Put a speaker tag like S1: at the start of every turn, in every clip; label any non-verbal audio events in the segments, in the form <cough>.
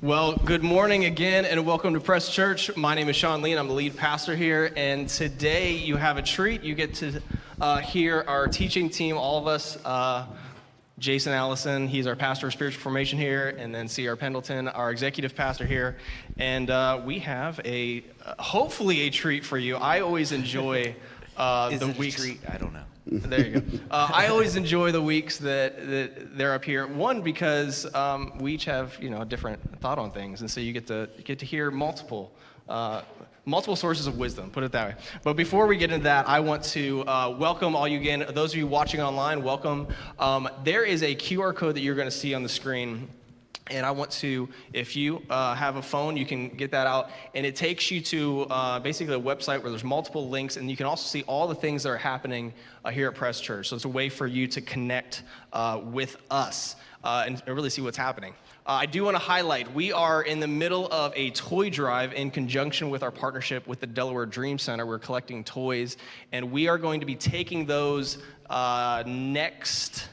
S1: Well, good morning again, and welcome to Press Church. My name is Sean Lee, and I'm the lead pastor here. And today you have a treat. You get to uh, hear our teaching team, all of us. Uh, Jason Allison, he's our pastor of spiritual formation here, and then C.R. Pendleton, our executive pastor here. And uh, we have a, hopefully, a treat for you. I always enjoy uh, the weeks.
S2: treat? I don't know.
S1: There you go. Uh, I always enjoy the weeks that, that they're up here. One because um, we each have you know a different thought on things, and so you get to get to hear multiple. Uh, multiple sources of wisdom, put it that way. But before we get into that, I want to uh, welcome all you again. Those of you watching online, welcome. Um, there is a QR code that you're going to see on the screen and I want to, if you uh, have a phone, you can get that out. And it takes you to uh, basically a website where there's multiple links, and you can also see all the things that are happening uh, here at Press Church. So it's a way for you to connect uh, with us uh, and really see what's happening. Uh, I do want to highlight we are in the middle of a toy drive in conjunction with our partnership with the Delaware Dream Center. We're collecting toys, and we are going to be taking those next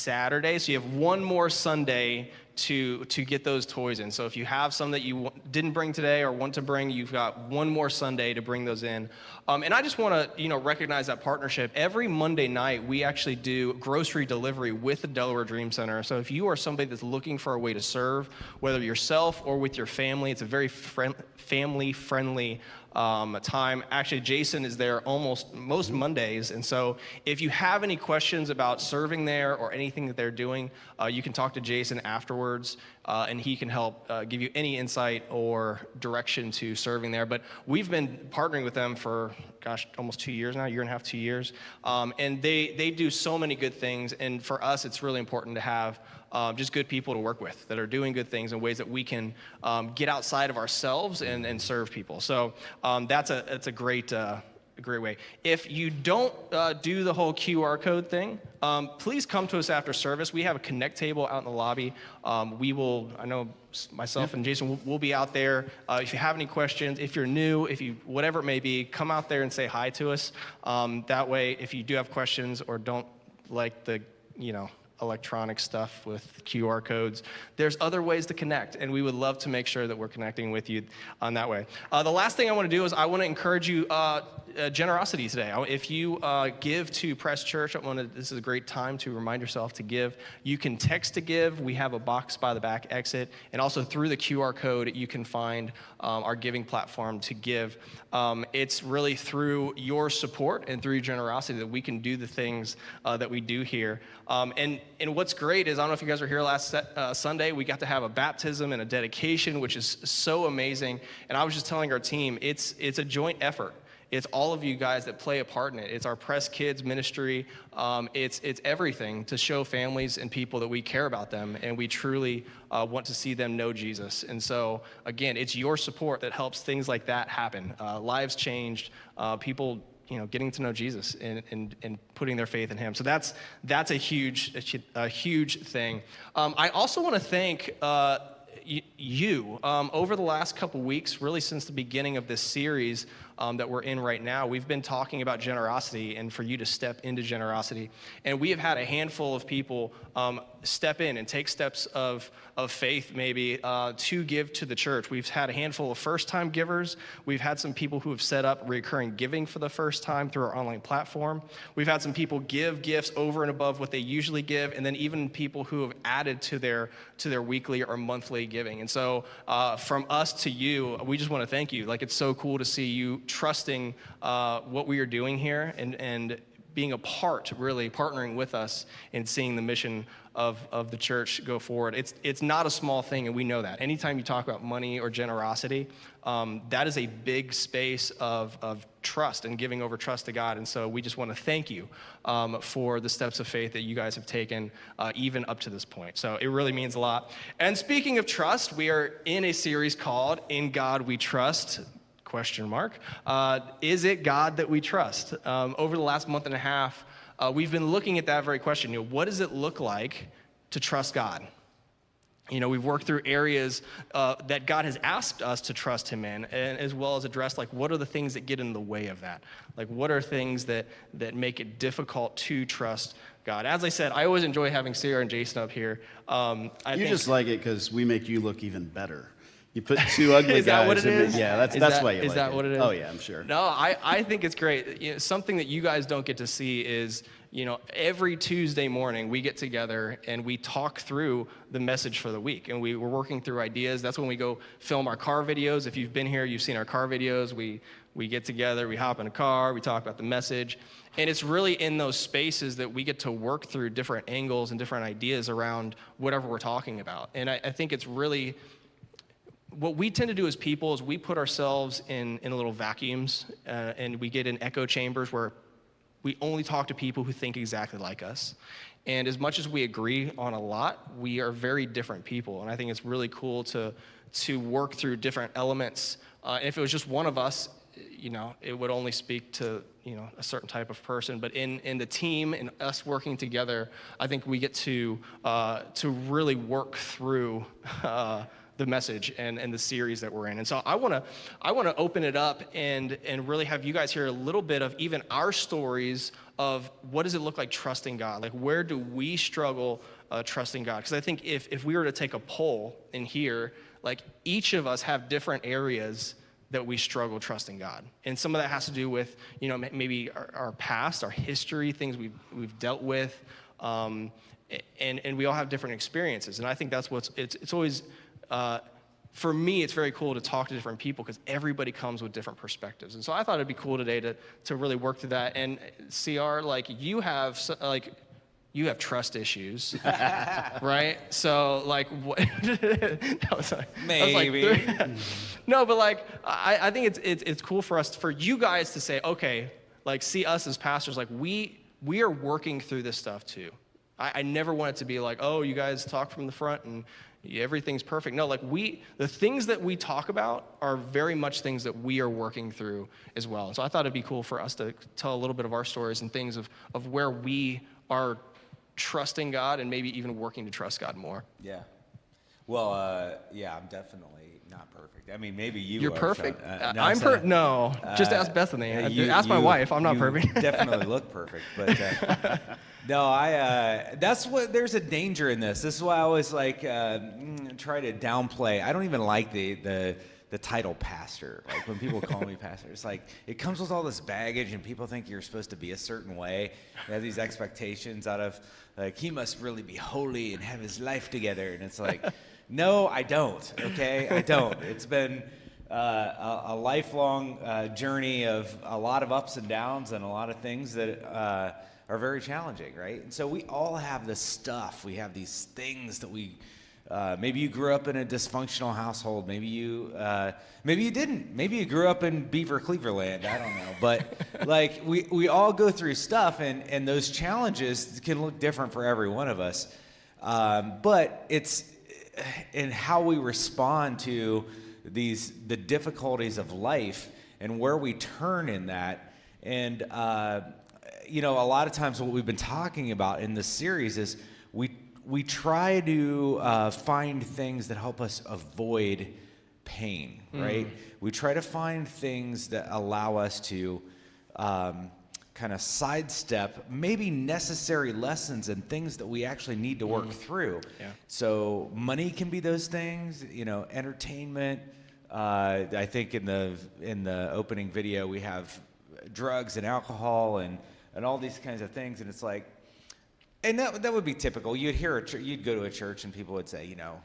S1: Saturday. So you have one more Sunday to, to get those toys in. So if you have some that you didn't bring today or want to bring, you've got one more Sunday to bring those in. Um, and I just want to you know recognize that partnership. Every Monday night, we actually do grocery delivery with the Delaware Dream Center. So if you are somebody that's looking for a way to serve, whether yourself or with your family, it's a very friend, family friendly um, a time. Actually, Jason is there almost most Mondays, and so if you have any questions about serving there or anything that they're doing, uh, you can talk to Jason afterwards, uh, and he can help uh, give you any insight or direction to serving there. But we've been partnering with them for gosh, almost two years now, year and a half, two years, um, and they they do so many good things. And for us, it's really important to have um, just good people to work with that are doing good things in ways that we can um, get outside of ourselves and, and serve people. So um, that's a that's a great. Uh, a great way. If you don't uh, do the whole QR code thing, um, please come to us after service. We have a connect table out in the lobby. Um, we will, I know myself and Jason will, will be out there. Uh, if you have any questions, if you're new, if you, whatever it may be, come out there and say hi to us. Um, that way, if you do have questions or don't like the, you know, electronic stuff with QR codes. There's other ways to connect, and we would love to make sure that we're connecting with you on that way. Uh, the last thing I want to do is I want to encourage you uh, uh, generosity today. If you uh, give to Press Church, I want to, this is a great time to remind yourself to give. You can text to give. We have a box by the back exit, and also through the QR code, you can find um, our giving platform to give. Um, it's really through your support and through your generosity that we can do the things uh, that we do here. Um, and and what's great is I don't know if you guys were here last uh, Sunday. We got to have a baptism and a dedication, which is so amazing. And I was just telling our team, it's it's a joint effort. It's all of you guys that play a part in it. It's our Press Kids ministry. Um, it's, it's everything to show families and people that we care about them and we truly uh, want to see them know Jesus. And so, again, it's your support that helps things like that happen. Uh, lives changed, uh, people you know, getting to know Jesus and, and, and putting their faith in him. So that's, that's a huge, a, huge thing. Um, I also want to thank uh, you. Um, over the last couple weeks, really since the beginning of this series, um, that we're in right now, we've been talking about generosity and for you to step into generosity. And we have had a handful of people um, step in and take steps of, of faith, maybe, uh, to give to the church. We've had a handful of first time givers. We've had some people who have set up recurring giving for the first time through our online platform. We've had some people give gifts over and above what they usually give, and then even people who have added to their, to their weekly or monthly giving. And so, uh, from us to you, we just want to thank you. Like, it's so cool to see you trusting uh, what we are doing here and, and being a part, really, partnering with us in seeing the mission of, of the church go forward. It's, it's not a small thing, and we know that. Anytime you talk about money or generosity, um, that is a big space of, of trust and giving over trust to God. And so we just want to thank you um, for the steps of faith that you guys have taken, uh, even up to this point. So it really means a lot. And speaking of trust, we are in a series called In God We Trust question mark. Uh, is it God that we trust? Um, over the last month and a half, uh, we've been looking at that very question. You know, what does it look like to trust God? you know, we've worked through areas uh, that God has asked us to trust Him in, and as well as address like what are the things that get in the way of that. Like what are things that that make it difficult to trust God. As I said, I always enjoy having CR and Jason up here. Um, I
S2: you
S1: think,
S2: just like it because we make you look even better. You put two <laughs> ugly
S1: is
S2: guys.
S1: that what it
S2: in
S1: is?
S2: yeah, that's
S1: Is
S2: that's
S1: that-
S2: why you
S1: is
S2: like
S1: that
S2: it.
S1: what it is?
S2: Oh yeah, I'm sure.
S1: No, I, I think it's great. You know, something that you guys don't get to see is, you know, every Tuesday morning we get together and we talk through the message for the week. And we, we're working through ideas. That's when we go film our car videos. If you've been here, you've seen our car videos. We, we get together, we hop in a car, we talk about the message. And it's really in those spaces that we get to work through different angles and different ideas around whatever we're talking about. And I, I think it's really what we tend to do as people is we put ourselves in, in little vacuums uh, and we get in echo chambers where we only talk to people who think exactly like us. And as much as we agree on a lot, we are very different people. And I think it's really cool to, to work through different elements. Uh, if it was just one of us, you know, it would only speak to, you know, a certain type of person. But in, in the team and us working together, I think we get to, uh, to really work through <laughs> uh, the message and, and the series that we're in. And so I want to I want to open it up and and really have you guys hear a little bit of even our stories of what does it look like trusting God? Like where do we struggle uh, trusting God? Because I think if if we were to take a poll in here, like each of us have different areas that we struggle trusting God. And some of that has to do with, you know, maybe our, our past, our history, things we've, we've dealt with. Um, and, and we all have different experiences. And I think that's what's, it's, it's always, uh, for me, it's very cool to talk to different people because everybody comes with different perspectives. And so I thought it'd be cool today to, to really work through that. And CR, like you have, like, you have trust issues, <laughs> right? So like, what? <laughs> that was like, that was like
S3: Maybe.
S1: three- <laughs> no, but like, I, I think it's, it's it's cool for us for you guys to say, okay, like, see us as pastors, like we we are working through this stuff too. I, I never want it to be like, oh, you guys talk from the front and everything's perfect. No, like we, the things that we talk about are very much things that we are working through as well. So I thought it'd be cool for us to tell a little bit of our stories and things of, of where we are trusting God and maybe even working to trust God more.
S3: Yeah. Well, uh, yeah, I'm definitely not perfect. I mean, maybe you.
S1: You're
S3: are,
S1: perfect.
S3: Sean. Uh, no,
S1: I'm per- no. Just
S3: uh,
S1: ask Bethany.
S3: uh, you-
S1: ask my
S3: you-
S1: wife. I'm not
S3: you
S1: perfect. <laughs>
S3: definitely look perfect, but uh, <laughs> no, I. Uh, that's what. There's a danger in this. This is why I always like uh, mm, try to downplay. I don't even like the the the title pastor. Like when people call me <laughs> pastor, it's like it comes with all this baggage, and people think you're supposed to be a certain way. They have these expectations out of like he must really be holy and have his life together, and it's like. No, I don't. Okay, I don't. It's been uh, a, a lifelong uh, journey of a lot of ups and downs and a lot of things that uh, are very challenging, right? And so we all have this stuff. We have these things that we. Uh, maybe you grew up in a dysfunctional household. Maybe you, uh, maybe you didn't. Maybe you grew up in Beaver Cleaverland. I don't know. But <laughs> like we, we all go through stuff, and and those challenges can look different for every one of us. Um, but it's in how we respond to these the difficulties of life and where we turn in that. And uh, you know a lot of times what we've been talking about in this series is we we try to uh, find things that help us avoid pain right? We try to find things that allow us to um, kind of sidestep maybe necessary lessons and things that we actually need to work through.
S1: Yeah.
S3: So money can be those things, you know, entertainment. Uh, I think in the in the opening video we have drugs and alcohol and and all these kinds of things, and it's like, and that that would be typical. You'd hear a ch- you'd go to a church and people would say, you know.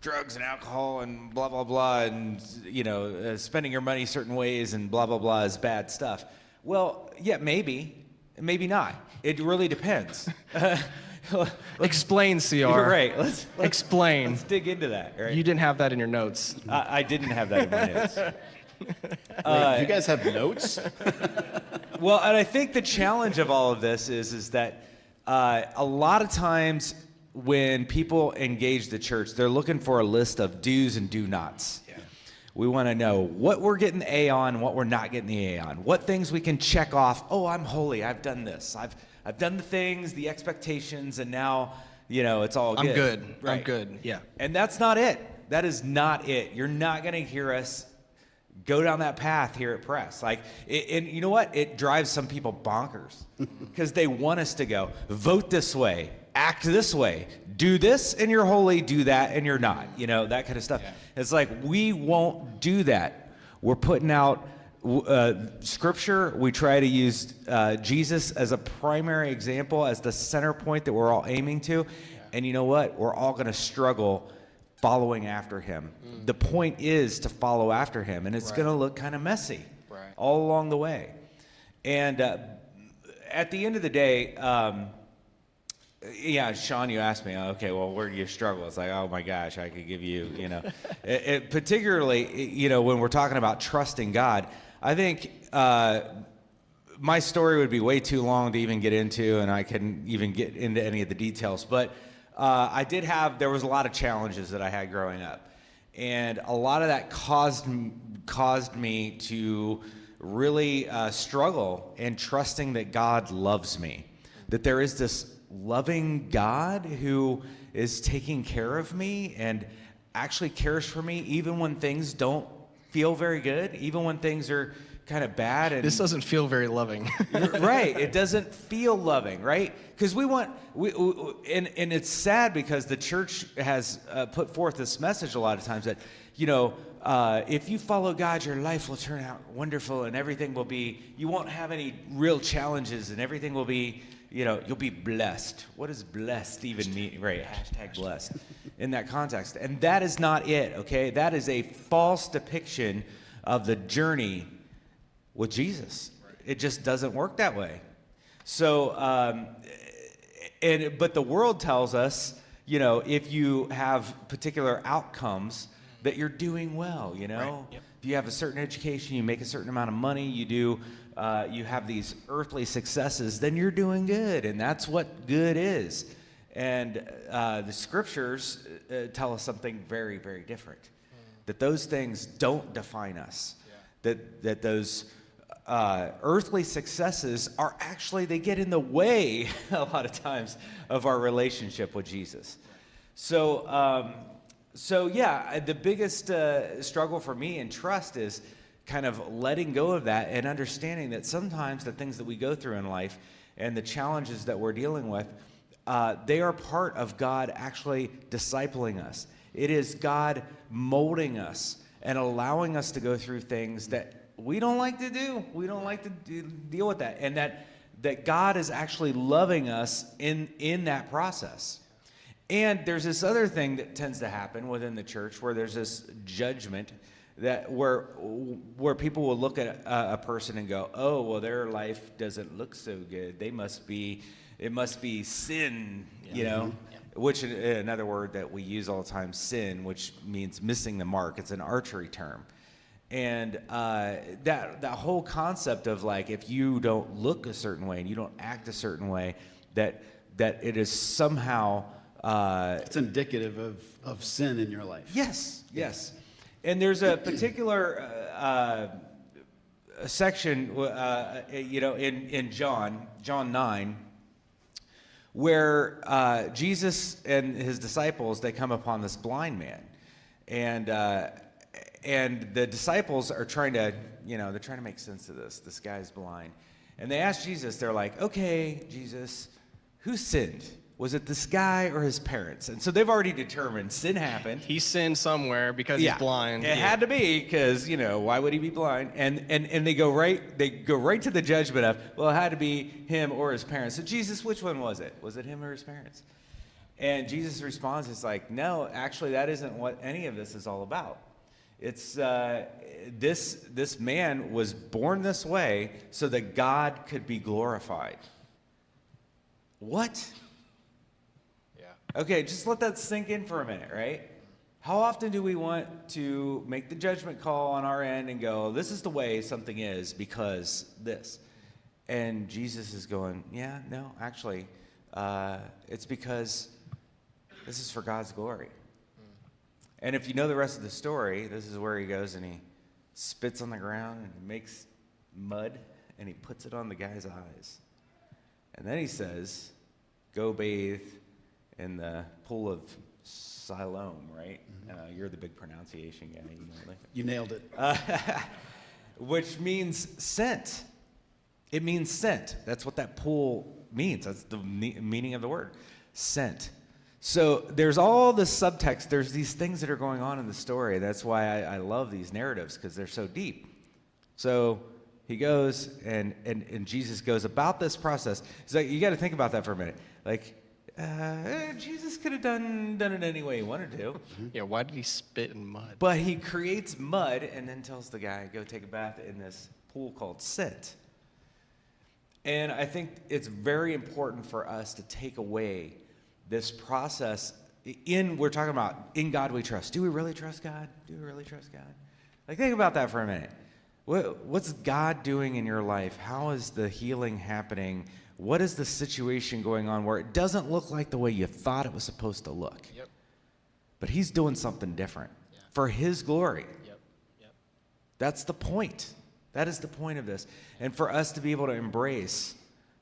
S3: Drugs and alcohol and blah blah blah and you know uh, spending your money certain ways and blah blah blah is bad stuff. Well, yeah, maybe, maybe not. It really depends. <laughs>
S1: Explain, CR. <laughs>
S3: You're right. Let's, let's
S1: Explain.
S3: Let's dig into that. Right?
S1: You didn't have that in your notes.
S3: I, I didn't have that in my notes. <laughs>
S2: Wait, you guys have notes?
S3: Well, and I think the challenge of all of this is is that uh, a lot of times when people engage the church, they're looking for a list of do's and do nots. We want to know what we're getting the A on, what we're not getting the A on, what things we can check off. Oh, I'm holy. I've done this. I've I've done the things, the expectations, and now you know, it's all
S1: I'm
S3: good.
S1: good. I'm good. Yeah.
S3: And that's not it. That is not it. You're not going to hear us go down that path here at Press. Like, it, and you know what? It drives some people bonkers <laughs> because they want us to go vote this way, act this way, do this, and you're holy, do that, and you're not. You know that kind of stuff. It's like we won't do that. We're putting out uh, scripture. We try to use uh, Jesus as a primary example, as the center point that we're all aiming to. And you know what? We're all going to struggle following after him. The point is to follow after him, and it's going to look kind of messy
S1: Right.
S3: all along the way. And uh, at the end of the day, um, yeah, Sean, you asked me, okay, well, where do you struggle? It's like, oh my gosh, I could give you, you know, <laughs> it, it- particularly, you know, when we're talking about trusting God, I think uh, my story would be way too long to even get into, and I couldn't even get into any of the details. But uh, I did have, there was a lot of challenges that I had growing up. And a lot of that caused, caused me to really uh, struggle in trusting that God loves me. That there is this loving God who is taking care of me and actually cares for me even when things don't feel very good, even when things are kind of bad and
S1: This doesn't feel very loving. <laughs>
S3: right it doesn't feel loving right because we want we, we and, and it's sad because the church has uh, put forth this message a lot of times that you know uh, if you follow god your life will turn out wonderful and everything will be you won't have any real challenges and everything will be you know you'll be blessed what does blessed even mean right hashtag blessed in that context and that is not it okay that is a false depiction of the journey with Jesus. It just doesn't work that way. So, um, and but the world tells us, you know, if you have particular outcomes, that you're doing well. You know,
S1: Yep.
S3: You have a certain education, you make a certain amount of money, you do, uh, you have these earthly successes, then you're doing good, and that's what good is. And uh, the scriptures uh, tell us something very, very different. That those things don't define us. That that those uh, earthly successes are actually they get in the way <laughs> a lot of times of our relationship with Jesus. So, um, so yeah, the biggest uh, struggle for me in trust is kind of letting go of that and understanding that sometimes the things that we go through in life and the challenges that we're dealing with, uh, they are part of God actually discipling us. It is God molding us and allowing us to go through things that we don't like to do. We don't like to do, deal with that, and that that God is actually loving us in in that process. And there's this other thing that tends to happen within the church where there's this judgment that where where people will look at a, a person and go, "Oh, well their life doesn't look so good. They must be it must be sin, you know?" Which in- another word that we use all the time, sin, which means missing the mark. It's an archery term. And uh, that that whole concept of like if you don't look a certain way and you don't act a certain way, that that it is somehow uh,
S2: It's indicative of, of sin in your life.
S3: Yes, yes. And there's a particular uh, uh, section, uh, you know, in, in John, John 9, where uh, Jesus and his disciples, they come upon this blind man. And, uh, and the disciples are trying to, you know, they're trying to make sense of this. This guy's blind. And they ask Jesus, they're like, okay, Jesus, who sinned? Was it this guy or his parents? And so they've already determined sin happened.
S1: he sinned somewhere because he's blind.
S3: It had to be because you know why would he be blind? And and and they go right they go right to the judgment of well it had to be him or his parents. So Jesus, which one was it? Was it him or his parents? And Jesus responds, it's like no, actually that isn't what any of this is all about. It's uh, this this man was born this way so that God could be glorified. What? Okay, just let that sink in for a minute, right? How often do we want to make the judgment call on our end and go, this is the way something is because this? And Jesus is going, yeah, no, actually, uh, it's because this is for God's glory. And if you know the rest of the story, this is where he goes and he spits on the ground and he makes mud and he puts it on the guy's eyes. And then he says, Go bathe in the pool of Siloam, right? Uh, you're the big pronunciation guy. You know, like-
S2: You nailed it. <laughs>
S3: which means sent. It means sent. That's what that pool means. That's the me- meaning of the word sent. So there's all this subtext. There's these things that are going on in the story. That's why I, I love these narratives because they're so deep. So he goes and, and, and Jesus goes about this process. Like, you got to think about that for a minute. Like, uh, eh, Jesus could have done, done it any way he wanted to. <laughs>
S1: Yeah, why did he spit in mud?
S3: But he creates mud and then tells the guy, go take a bath in this pool called Sit. And I think it's very important for us to take away this process in, we're talking about in God we trust. Do we really trust God? Do we really trust God? Like, think about that for a minute. What, what's God doing in your life? How is the healing happening? What is the situation going on where it doesn't look like the way you thought it was supposed to look?
S1: Yep,
S3: But he's doing something different for his glory.
S1: yep, yep.
S3: That's the point. That is the point of this. And for us to be able to embrace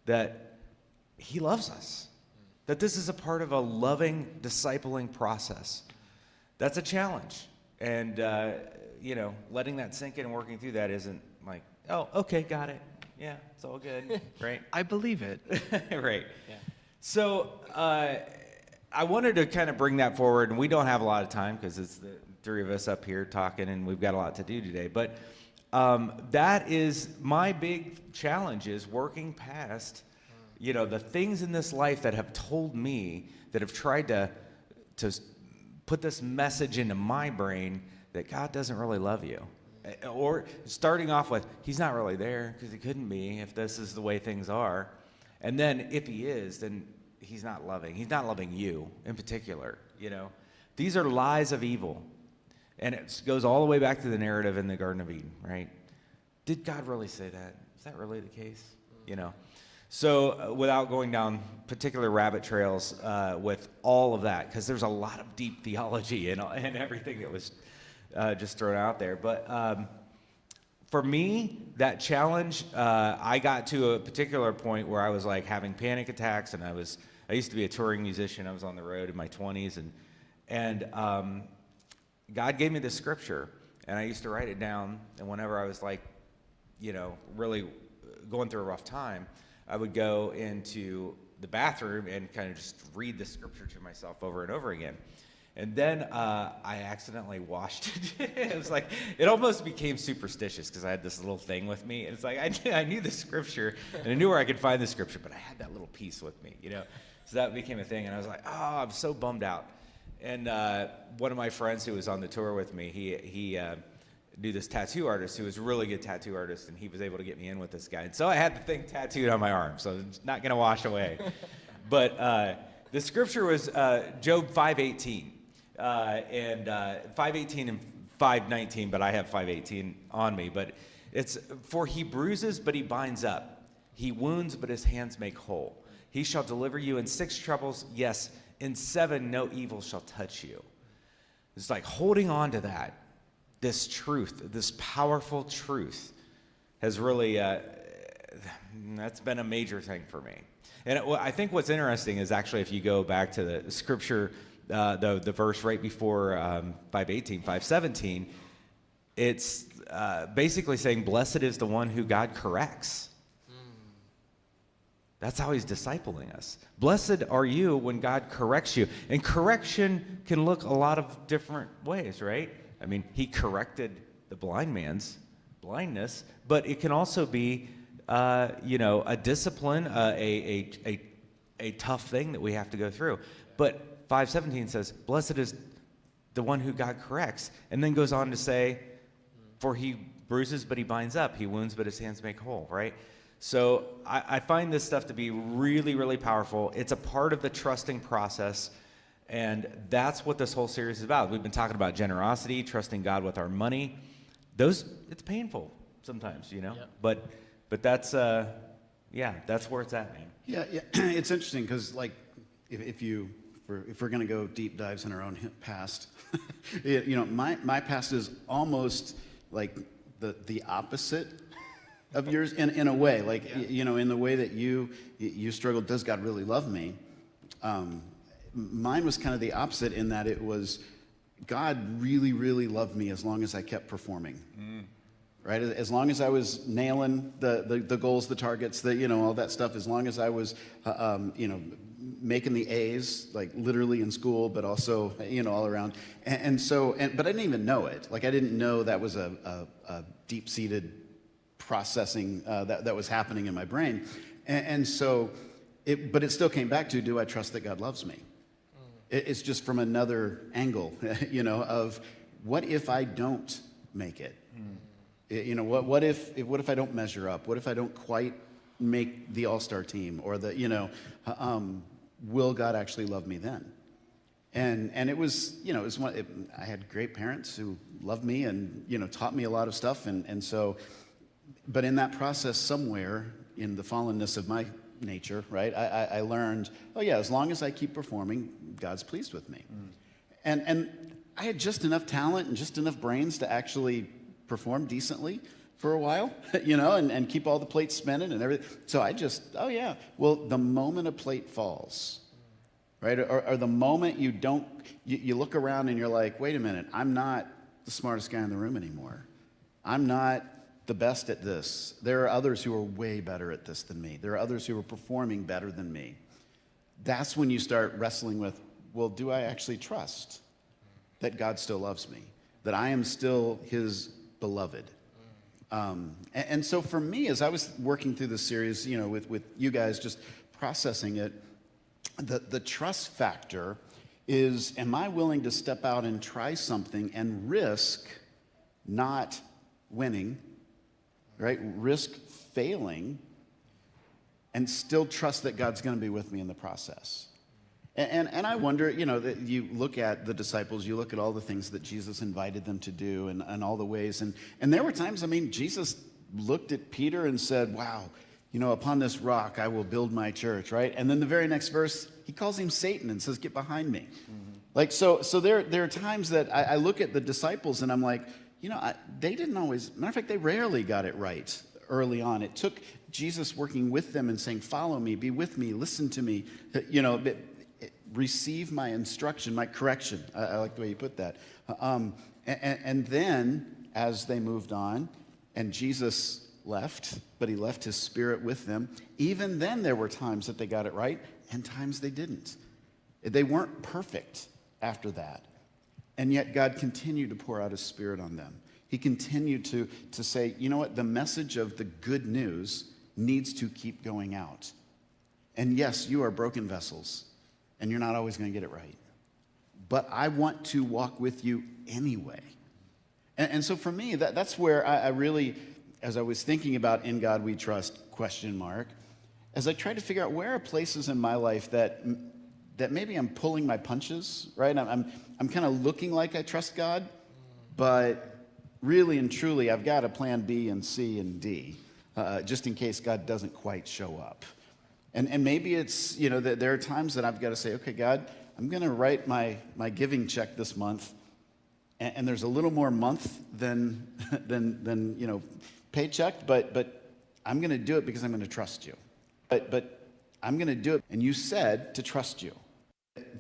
S3: that he loves us, that this is a part of a loving, discipling process. That's a challenge. And, uh, you know, letting that sink in and working through that isn't like, oh, okay, got it. Yeah, it's all good. <laughs> right?
S1: I believe it. <laughs>
S3: right.
S1: Yeah.
S3: So uh, I wanted to kind of bring that forward, and we don't have a lot of time because it's the three of us up here talking, and we've got a lot to do today. But um, that is my big challenge: is working past, you know, the things in this life that have told me that have tried to to put this message into my brain that God doesn't really love you. Or starting off with, He's not really there because He couldn't be if this is the way things are. And then if He is, then He's not loving. He's not loving you in particular, you know? These are lies of evil. And it goes all the way back to the narrative in the Garden of Eden, right? Did God really say that? Is that really the case? You know? So, uh, without going down particular rabbit trails uh, with all of that, because there's a lot of deep theology and, and everything that was uh, just thrown out there. But um, for me, that challenge, uh, I got to a particular point where I was like having panic attacks, and I was, I used to be a touring musician. I was on the road in my 20s, and and um, God gave me this scripture, and I used to write it down. And whenever I was like, you know, really going through a rough time, I would go into the bathroom and kind of just read the scripture to myself over and over again. And then uh, I accidentally washed <laughs> it. it was like it almost became superstitious because I had this little thing with me. And it's like I knew, I knew the scripture and I knew where I could find the scripture, but I had that little piece with me, you know. So that became a thing, and I was like, oh, I'm so bummed out. And uh, one of my friends who was on the tour with me, he he uh, knew this tattoo artist who was a really good tattoo artist, and he was able to get me in with this guy. And so I had the thing tattooed on my arm, so it's not gonna wash away. <laughs> but uh, the scripture was uh, Job 5:18, uh, and uh, 5:18 and 5:19, but I have 5:18 on me. But it's for he bruises, but he binds up. He wounds, but his hands make whole. He shall deliver you in six troubles. Yes, in seven no evil shall touch you. It's like holding on to that, this truth, this powerful truth, has really, uh, that's been a major thing for me. And I think what's interesting is actually if you go back to the scripture, uh, the, the verse right before um, 518, 517, it's uh, basically saying, Blessed is the one who God corrects. That's how he's discipling us. Blessed are you when God corrects you. And correction can look a lot of different ways, right? I mean, he corrected the blind man's blindness, but it can also be, uh, you know, a discipline, uh, a, a, a, a tough thing that we have to go through. But 517 says, Blessed is the one who God corrects. And then goes on to say, For he bruises, but he binds up. He wounds, but his hands make whole, right? So I, I find this stuff to be really, really powerful. It's a part of the trusting process. And that's what this whole series is about. We've been talking about generosity, trusting God with our money. Those, it's painful sometimes, you know?
S1: Yep.
S3: But, but that's, uh, yeah, that's where it's at, man.
S2: Yeah, yeah. <clears throat> it's interesting because, like, if, if you if we're, if we're going to go deep dives in our own past, <laughs> you know, my my past is almost like the the opposite of <laughs> yours in in a way. Like, y- you know, in the way that you you struggled. Does God really love me? Um, mine was kind of the opposite in that it was God really, really loved me as long as I kept performing. Right? As long as I was nailing the, the, the goals, the targets, the, you know, all that stuff, as long as I was, uh, um, you know, making the A's, like literally in school, but also, you know, all around. And, and so, and, but I didn't even know it. Like, I didn't know that was a, a, a deep seated processing uh, that, that was happening in my brain. And, and so, it, but it still came back to do I trust that God loves me? It, it's just from another angle, <laughs> you know, of what if I don't make it? It- You know, what, what, if, if- what if I don't measure up? What if I don't quite make the all star team? Or the, you know, um, will God actually love me then? And, and it was, you know, it was one, it, I had great parents who loved me and, you know, taught me a lot of stuff. And, and so, but in that process, somewhere in the fallenness of my nature, right, I, I, I learned, oh, yeah, as long as I keep performing, God's pleased with me. Mm. And, and I had just enough talent and just enough brains to actually perform decently for a while, <laughs> you know, and, and keep all the plates spinning and everything. So I just, oh, yeah. Well, the moment a plate falls, right, or, or the moment you don't, you, you look around and you're like, wait a minute, I'm not the smartest guy in the room anymore. I'm not the best at this. There are others who are way better at this than me. There are others who are performing better than me. That's when you start wrestling with, well, do I actually trust that God still loves me? That I am still his beloved? Um, and, and so for me, as I was working through this series, you know, with, with you guys just processing it, the, the trust factor is am I willing to step out and try something and risk not winning, right? Risk failing and still trust that God's going to be with me in the process. And, and, and I wonder, you know, that you look at the disciples, you look at all the things that Jesus invited them to do and, and all the ways. And, and there were times, I mean, Jesus looked at Peter and said, Wow, you know, upon this rock I will build my church, right? And then the very next verse, he calls him Satan and says, Get behind me. Mm-hmm. Like, so, so there, there are times that I, I look at the disciples and I'm like, you know, I, they didn't always, matter of fact, they rarely got it right early on. It took Jesus working with them and saying, Follow me, be with me, listen to me, you know, receive my instruction, my correction. I, I like the way you put that. Um, and, and then, as they moved on, and Jesus left, but he left his spirit with them, even then there were times that they got it right and times they didn't. They weren't perfect after that. And yet God continued to pour out his spirit on them. He continued to, to say, you know what, the message of the good news needs to keep going out. And yes, you are broken vessels, and you're not always going to get it right. But I want to walk with you anyway. And, and so for me, that, that's where I, I really, as I was thinking about in God we trust, question mark, as I tried to figure out where are places in my life that, that maybe I'm pulling my punches, right? I'm, I'm, I'm kind of looking like I trust God, but really and truly, I've got a plan B and C and D, uh, just in case God doesn't quite show up. And, and maybe it's, you know, that there are times that I've got to say, okay, God, I'm going to write my, my giving check this month, and, and there's a little more month than, <laughs> than, than you know, paycheck, but, but I'm going to do it because I'm going to trust you. But, but I'm going to do it, and you said to trust you.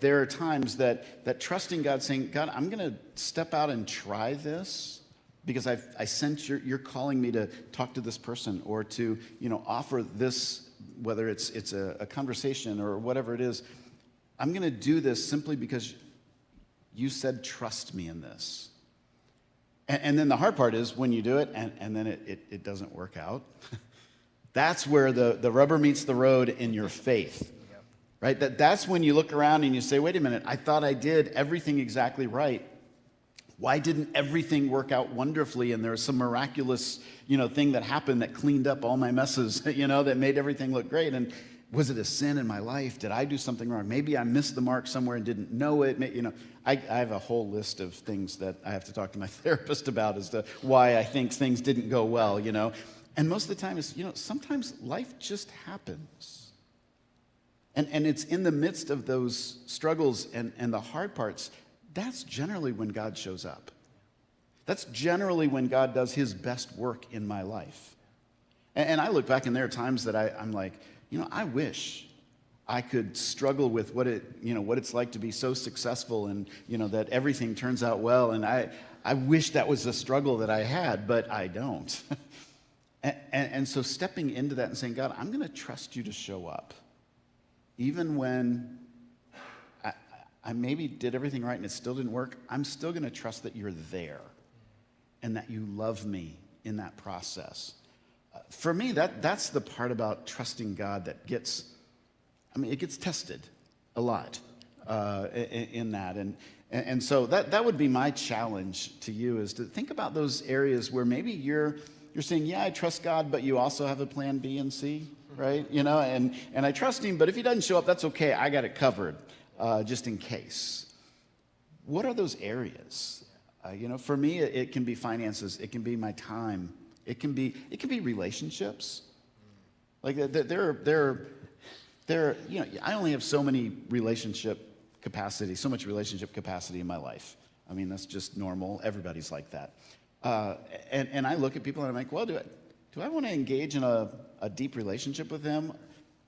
S2: There are times that, that trusting God, saying, God, I'm going to step out and try this because I've, I sense you're, you're calling me to talk to this person or to, you know, offer this, whether it's, it's a, a conversation or whatever it is. I'm going to do this simply because you said, trust me in this. And, and then the hard part is when you do it and, and then it, it, it doesn't work out. <laughs> that's where the, the rubber meets the road in your faith. Right? That, that's when you look around and you say, wait a minute, I thought I did everything exactly right. Why didn't everything work out wonderfully? And there was some miraculous, you know, thing that happened that cleaned up all my messes, <laughs> you know, that made everything look great. And was it a sin in my life? Did I do something wrong? Maybe I missed the mark somewhere and didn't know it. You know, I, I have a whole list of things that I have to talk to my <laughs> therapist about as to why I think things didn't go well, you know. And most of the time is, you know, sometimes life just happens. And, and it's in the midst of those struggles and, and the hard parts, that's generally when God shows up. That's generally when God does his best work in my life. And, and I look back and there are times that I, I'm like, you know, I wish I could struggle with what it, you know, what it's like to be so successful and, you know, that everything turns out well. And I, I wish that was a struggle that I had, but I don't. <laughs> and, and, and so stepping into that and saying, God, I'm going to trust you to show up. Even when I maybe did everything right and it still didn't work, I'm still going to trust that you're there and that you love me in that process. Uh, For me, that, that's the part about trusting God that gets, I mean, it gets tested a lot uh, in, in that. And, and and so that, that would be my challenge to you is to think about those areas where maybe you're, you're saying, yeah, I trust God, but you also have a plan B and C, right? You know, and, and I trust him, but if he doesn't show up, that's okay. I got it covered uh, just in case. What are those areas? Uh, you know, for me, it, it can be finances. It can be my time. It can be it can be relationships. Like there, there, there. You know, I only have so many relationship capacity, so much relationship capacity in my life. I mean, that's just normal. Everybody's like that. Uh, and and I look at people and I'm like, well, do I do I want to engage in a, a deep relationship with them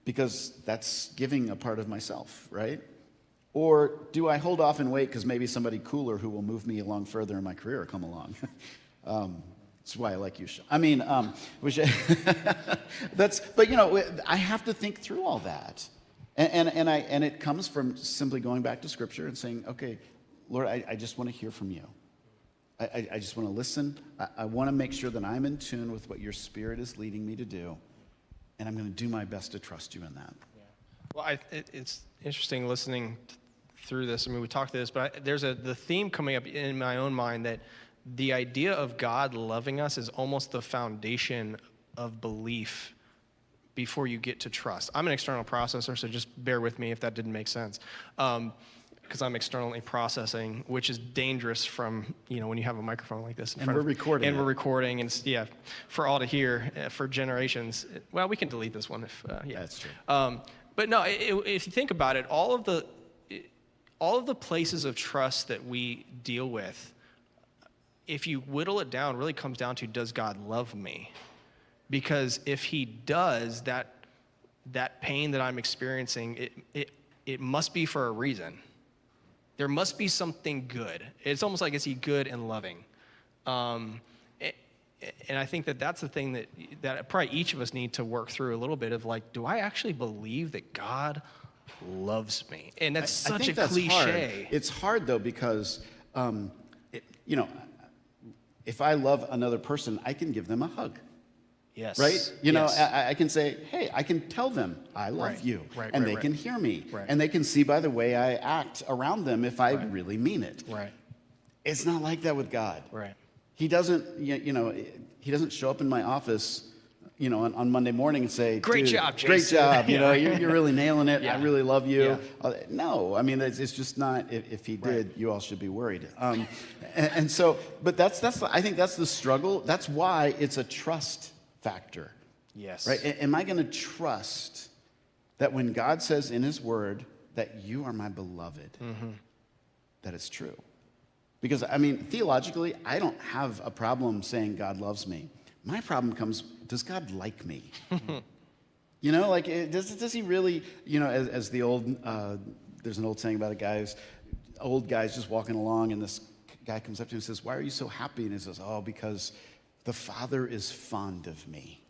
S2: because that's giving a part of myself, right? Or do I hold off and wait because maybe somebody cooler who will move me along further in my career will come along? <laughs> um, that's why I like you. I mean, um, <laughs> that's. But you know, I have to think through all that, and and, and I and it comes from simply going back to Scripture and saying, okay, Lord, I, I just want to hear from you. I, I, I just want to listen. I, I want to make sure that I'm in tune with what your Spirit is leading me to do, and I'm going to do my best to trust you in that.
S1: Well, I, it, it's interesting listening th- through this. I mean, we talked to this, but I, there's a the theme coming up in my own mind that the idea of God loving us is almost the foundation of belief before you get to trust. I'm an external processor, so just bear with me if that didn't make sense. Um, because I'm externally processing, which is dangerous from, you know, when you have a microphone like this. In
S2: And we're
S1: of-
S2: recording
S1: And
S2: it.
S1: we're recording, and yeah, for all to hear, uh, for generations. Well, we can delete this one if, uh, yeah.
S2: That's true.
S1: Um, but no, i i if you think about it, all of the all of the places of trust that we deal with, if you whittle it down, really comes down to does God love me? Because if He does, that that pain that I'm experiencing, it it it must be for a reason. There must be something good. It's almost like is He good and loving? Um, and I think that that's the thing that that probably each of us need to work through a little bit of like, do I actually believe that God loves me? And that's
S2: I
S1: such a cliche.
S2: Hard. It's hard though because, um, it, you know, if I love another person, I can give them a hug,
S1: Yes.
S2: right? You know,
S1: Yes.
S2: I, I can say, hey, I can tell them I love
S1: Right.
S2: you,
S1: Right,
S2: and
S1: right,
S2: they can hear me,
S1: Right.
S2: and they can see by the way I act around them if I really mean it.
S1: right.
S2: It's not like that with God.
S1: Right.
S2: He doesn't, you know, he doesn't show up in my office, you know, on, on Monday morning and say,
S1: Great
S2: "Dude,
S1: job,
S2: great job, You <laughs> know, you're, you're really nailing it. I really love you."
S1: Yeah.
S2: Uh, no, I mean, it's, it's just not. If, if he did, you all should be worried. Um, and, and so, but that's that's. I think that's the struggle. That's why it's a trust factor,
S1: Yes.
S2: right? Am I going to trust that when God says in His Word that you are my beloved,
S1: Mm-hmm.
S2: that it's true? Because, I mean, theologically, I don't have a problem saying God loves me. My problem comes, does God like me? <laughs> you know, like, eh, does, does he really, you know, as, as the old, uh, there's an old saying about a guy who's, old guy's just walking along, and this guy comes up to him and says, Why are you so happy? And he says, Oh, because the Father is fond of me.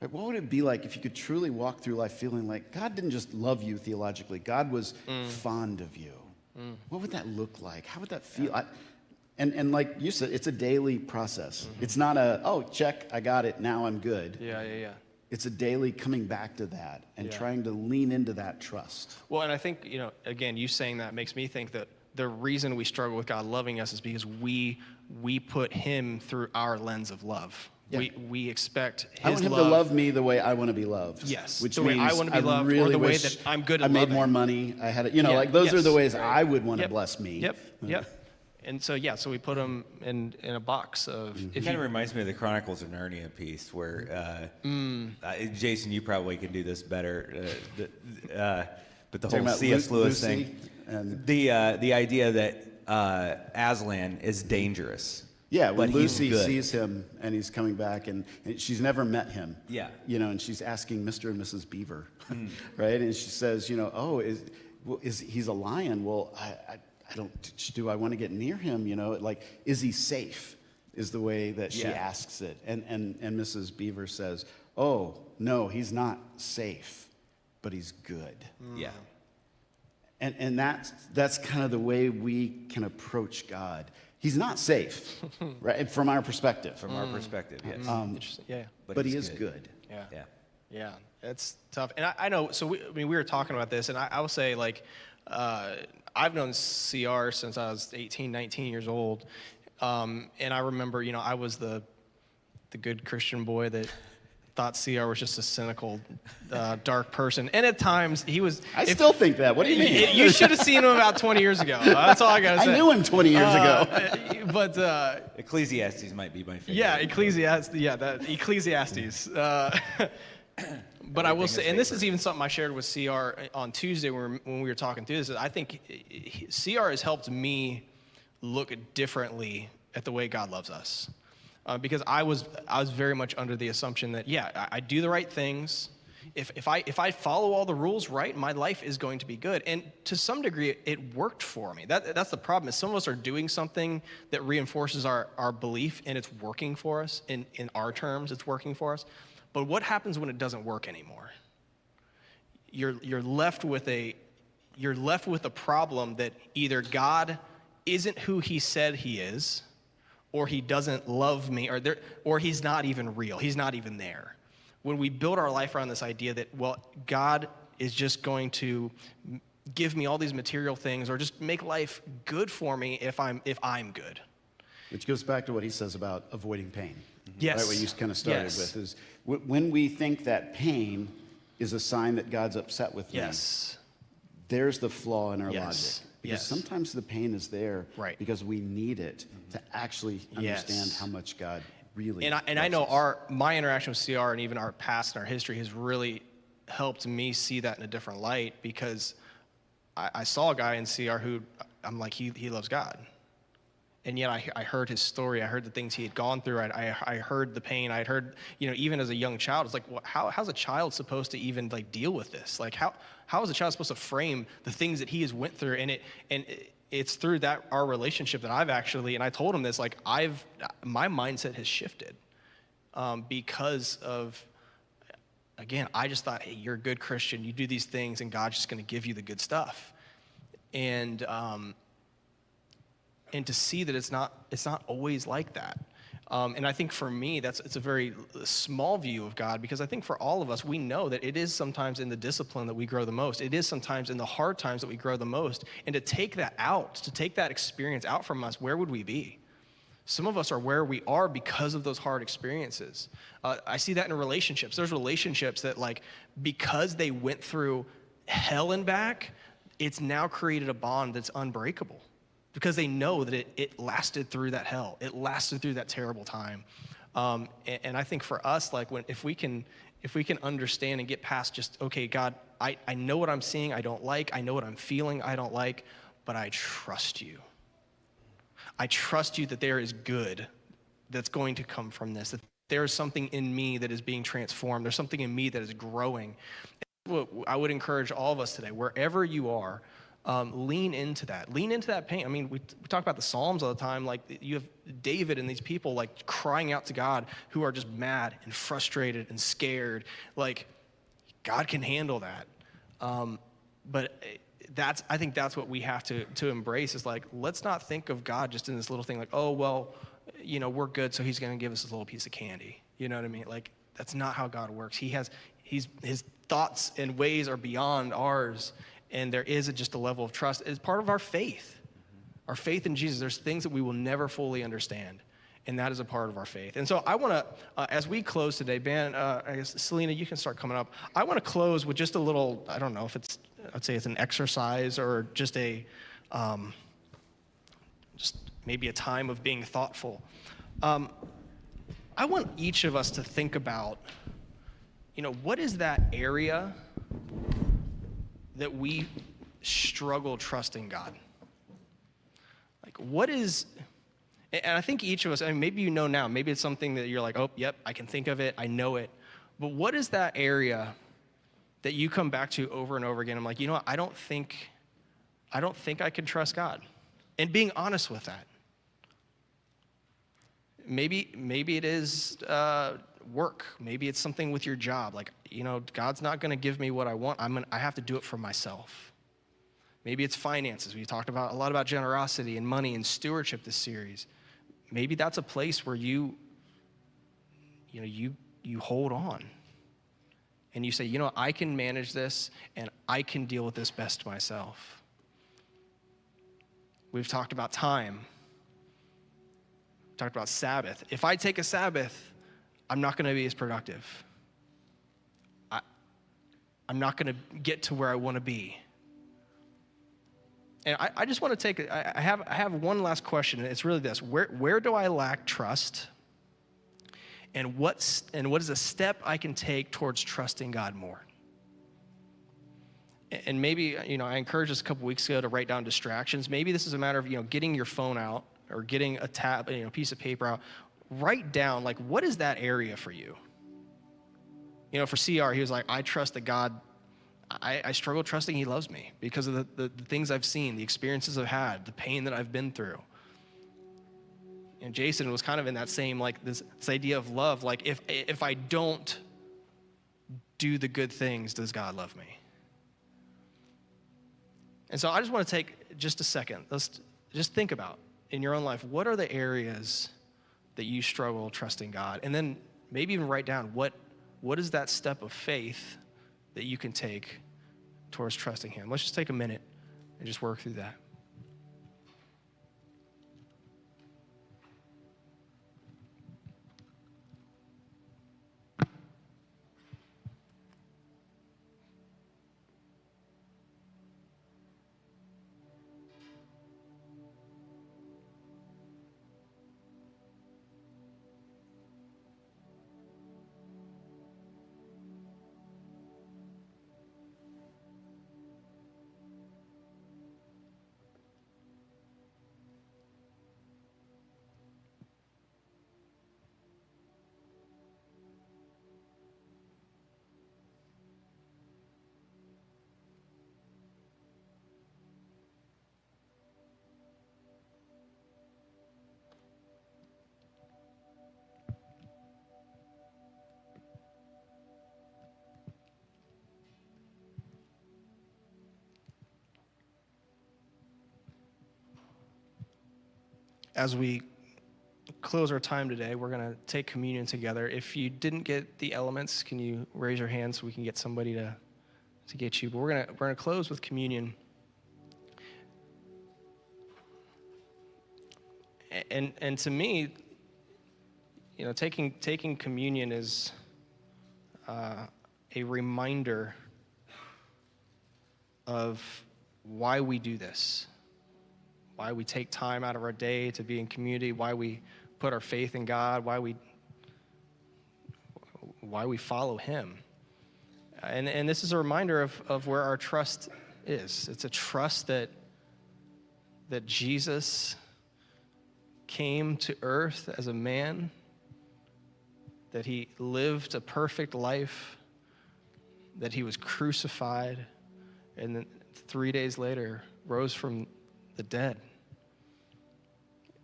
S2: What would it be like if you could truly walk through life feeling like God didn't just love you theologically, God was fond of you? Mm. What would that look like? How would that feel? I, and, and like you said, it's a daily process. Mm-hmm. It's not a, oh, check, I got it, now I'm good.
S1: Yeah, yeah, yeah.
S2: It's a daily coming back to that and
S1: Yeah.
S2: trying to lean into that trust.
S1: Well, and I think, you know, again, you saying that makes me think that the reason we struggle with God loving us is because we we put him through our lens of love.
S2: Yeah.
S1: We we expect his
S2: I want him
S1: love.
S2: to love me the way I want to be loved.
S1: Yes,
S2: which
S1: the way I wanna be loved, or
S2: really
S1: the way
S2: wish
S1: that I'm good At I
S2: made
S1: loving.
S2: more money. I had, it. You know,
S1: Yeah,
S2: like those are the ways
S1: right.
S2: I would want to bless me.
S1: Yep. <laughs> Yep. And so yeah, so we put him in in a box of
S2: Mm-hmm.
S3: It kind of reminds me of the Chronicles of Narnia piece, where uh,
S2: Mm.
S3: uh, Jason, you probably can do this better. Uh, the, uh, but the
S2: Talking
S3: whole C.S.
S2: Lu-
S3: Lewis
S2: Lucy
S3: thing,
S2: and-
S3: the uh, the idea that uh, Aslan is dangerous,
S2: Yeah, when
S3: But
S2: Lucy sees him and he's coming back, and, and she's never met him.
S3: Yeah.
S2: You know, and she's asking Mr. and Mrs. Beaver,
S3: Hmm. <laughs>
S2: right? And she says, you know, oh, is, well, is he's a lion? Well, I, I, I don't. Do I want to get near him? You know, like, is he safe? Is the way that she
S3: Yeah.
S2: asks it, and and and Mrs. Beaver says, oh no, he's not safe, but he's good.
S3: Yeah.
S2: And, and that's, that's kind of the way we can approach God. He's not safe, <laughs> right? From our perspective.
S3: From our perspective, yes.
S1: Interesting. Yeah.
S2: but,
S3: but
S2: he is
S3: good.
S2: good.
S1: Yeah.
S3: yeah.
S1: Yeah, it's tough. And I, I know, so we, I mean, we were talking about this, and I, I will say, like, uh, I've known CR since I was 18, 19 years old. Um, and I remember, you know, I was the, the good Christian boy that thought CR was just a cynical, uh, dark person. And at times, he was.
S2: I
S1: if-
S2: still think that. What do you mean?
S1: you should have seen him about 20 years ago. That's all I got to <laughs> say.
S2: I knew him 20 years ago.
S1: Uh, <laughs> but, uh,
S3: Ecclesiastes might be my favorite.
S1: yeah, Ecclesiastes. Yeah, that Ecclesiastes. Uh, <coughs> but I will say,
S3: is
S1: and this is even something I shared with CR on Tuesday when, we- when we were talking through this. is I think CR has helped me look differently at the way God loves us, uh, because I was I was very much under the assumption that yeah, I, I do the right things. If, if I if I follow all the rules right, my life is going to be good. And to some degree, it, it worked for me. That, that's the problem. Is some of us are doing something that reinforces our, our belief, and it's working for us. In in our terms, it's working for us. But what happens when it doesn't work anymore? You're you're left with a you're left with a problem that either God isn't who He said He is, or He doesn't love me, or there, or He's not even real. He's not even there when we build our life around this idea that, well, God is just going to give me all these material things or just make life good for me if I'm, if I'm good.
S2: Which goes back to what he says about avoiding pain. Mm-hmm.
S1: Yes.
S2: Right, what you kind of started
S1: Yes.
S2: with is when we think that pain is a sign that God's upset with me,
S1: Yes.
S2: there's the flaw in our
S1: Yes.
S2: logic. Because
S1: Yes.
S2: sometimes the pain is there
S1: Right.
S2: because we need it mm-hmm. to actually understand
S1: Yes.
S2: how much God really
S1: And I, and I know
S2: us.
S1: our my interaction with CR and even our past and our history has really helped me see that in a different light because I, I saw a guy in CR who I'm like he he loves God, and yet I, I heard his story. I heard the things he had gone through. I, I, I heard the pain. I heard you know even as a young child, it's like what, how how's a child supposed to even like deal with this? Like how how is a child supposed to frame the things that he has went through? And it and it, it's through that our relationship that I've actually and I told him this like I've my mindset has shifted um, because of again I just thought hey you're a good Christian you do these things and God's just going to give you the good stuff and um, and to see that it's not it's not always like that. Um, and i think for me that's it's a very small view of god because i think for all of us we know that it is sometimes in the discipline that we grow the most. It is sometimes in the hard times that we grow the most. And to take that out to take that experience out from us where would we be? Some of us are where we are because of those hard experiences. Uh, I see that in relationships. There's relationships that, like, because they went through hell and back, it's now created a bond that's unbreakable because they know that it, it lasted through that hell. It lasted through that terrible time. Um, and, and I think for us, like, when, if we can, if we can understand and get past just, okay, God, I, I know what I'm seeing, I don't like, I know what I'm feeling, I don't like, but I trust you. I trust you that there is good that's going to come from this, that there is something in me that is being transformed. There's something in me that is growing. I would encourage all of us today, wherever you are, um, lean into that. Lean into that pain. I mean, we, we talk about the Psalms all the time. Like you have David and these people like crying out to God who are just mad and frustrated and scared. Like God can handle that. Um, but that's I think that's what we have to to embrace is like let's not think of God just in this little thing like oh well you know we're good so he's going to give us this little piece of candy you know what I mean like that's not how God works he has he's his thoughts and ways are beyond ours and there is a, just a level of trust it's part of our faith our faith in Jesus there's things that we will never fully understand and that is a part of our faith. And so I want to, uh, as we close today, Ben, uh, I guess Selena, you can start coming up. I want to close with just a little, I don't know if it's, I'd say it's an exercise or just a, um, just maybe a time of being thoughtful. Um, I want each of us to think about, you know, what is that area that we struggle trusting God? Like, what is, And I think each of us, I mean, maybe you know now, maybe it's something that you're like, oh, yep, I can think of it, I know it. But what is that area that you come back to over and over again? I'm like, you know what? I don't think, I don't think I can trust God. And being honest with that. Maybe, maybe it is uh, work. Maybe it's something with your job. Like, you know, God's not going to give me what I want. I'm gonna, I have to do it for myself. Maybe it's finances. We talked about a lot about generosity and money and stewardship this series. Maybe that's a place where you, you know, you you hold on. And you say, you know, I can manage this and I can deal with this best myself. We've talked about time. Talked about Sabbath. If I take a Sabbath, I'm not going to be as productive. I, I'm not going to get to where I want to be. And I, I just want to take, I, have, I have one last question, and it's really this where, where do I lack trust? And, what's, and what is a step I can take towards trusting God more? And maybe, you know, I encouraged us a couple weeks ago to write down distractions. Maybe this is a matter of, you know, getting your phone out or getting a tab, you know, piece of paper out. Write down, like, what is that area for you? You know, for CR, he was like, I trust that God I, I, struggle trusting he loves me because of the, the, the, things I've seen, the experiences I've had, the pain that I've been through. And Jason was kind of in that same, like, this, this idea of love. Like, if, if I don't do the good things, does God love me? And so I just want to take just a second. Let's just think about in your own life what are the areas that you struggle trusting God? And then maybe even write down what, what is that step of faith that you can take towards trusting Him. Let's just take a minute and just work through that. As we close our time today, we're going to take communion together. If you didn't get the elements, can you raise your hand so we can get somebody to, to get you? But we're going to, we're going to close with communion. And, and to me, you know, taking, taking communion is uh, a reminder of why we do this why we take time out of our day to be in community, why we put our faith in God, why we why we follow him. And, and this is a reminder of, of where our trust is. It's a trust that, that Jesus came to earth as a man, that he lived a perfect life, that he was crucified, and then three days later rose from the dead.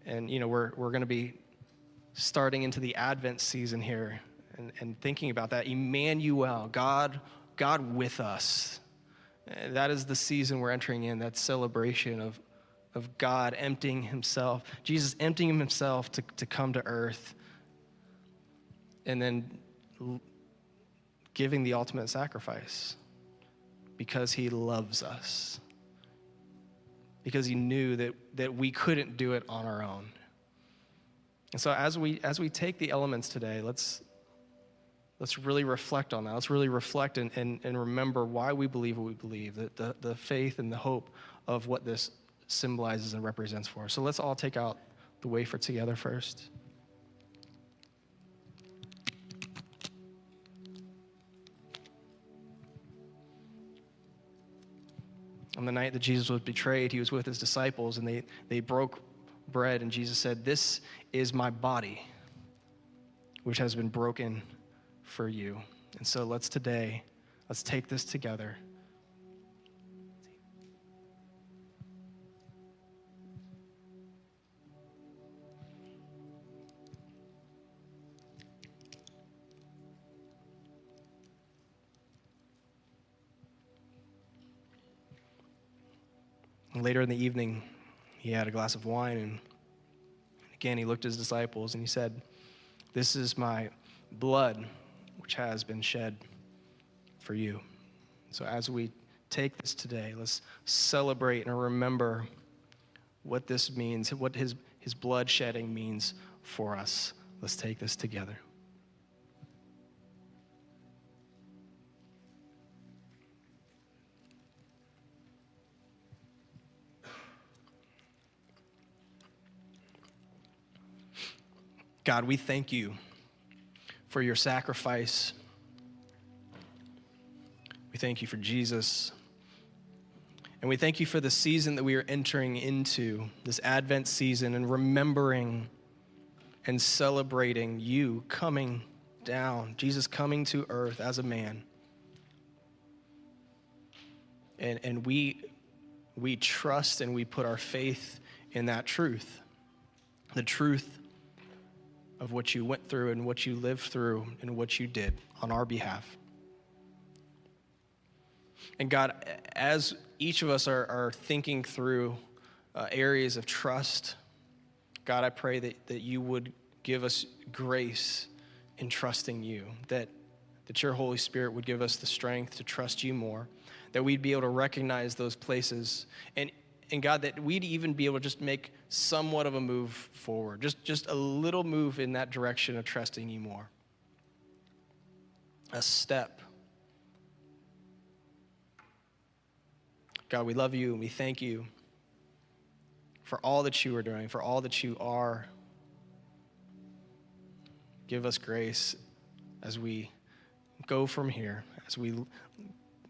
S1: And, you know, we're, we're going to be starting into the Advent season here and, and thinking about that. Emmanuel, God, God with us. That is the season we're entering in, that celebration of, of God emptying himself, Jesus emptying himself to, to come to earth, and then giving the ultimate sacrifice because he loves us because he knew that, that we couldn't do it on our own. And so as we as we take the elements today, let's let's really reflect on that. Let's really reflect and, and, and remember why we believe what we believe, the, the, the faith and the hope of what this symbolizes and represents for us. So let's all take out the wafer together first. On the night that Jesus was betrayed, he was with his disciples and they, they broke bread, and Jesus said, This is my body, which has been broken for you. And so let's today, let's take this together. Later in the evening, he had a glass of wine, and again, he looked at his disciples and he said, This is my blood, which has been shed for you. So, as we take this today, let's celebrate and remember what this means, what his, his blood shedding means for us. Let's take this together. God, we thank you for your sacrifice. We thank you for Jesus. And we thank you for the season that we are entering into, this Advent season, and remembering and celebrating you coming down, Jesus coming to earth as a man. And, and we, we trust and we put our faith in that truth. The truth of what you went through and what you lived through and what you did on our behalf. And God, as each of us are, are thinking through uh, areas of trust, God, I pray that, that you would give us grace in trusting you, that, that your Holy Spirit would give us the strength to trust you more, that we'd be able to recognize those places, and, and God, that we'd even be able to just make somewhat of a move forward, just, just a little move in that direction of trusting you more. A step. God, we love you and we thank you for all that you are doing, for all that you are. Give us grace as we go from here, as we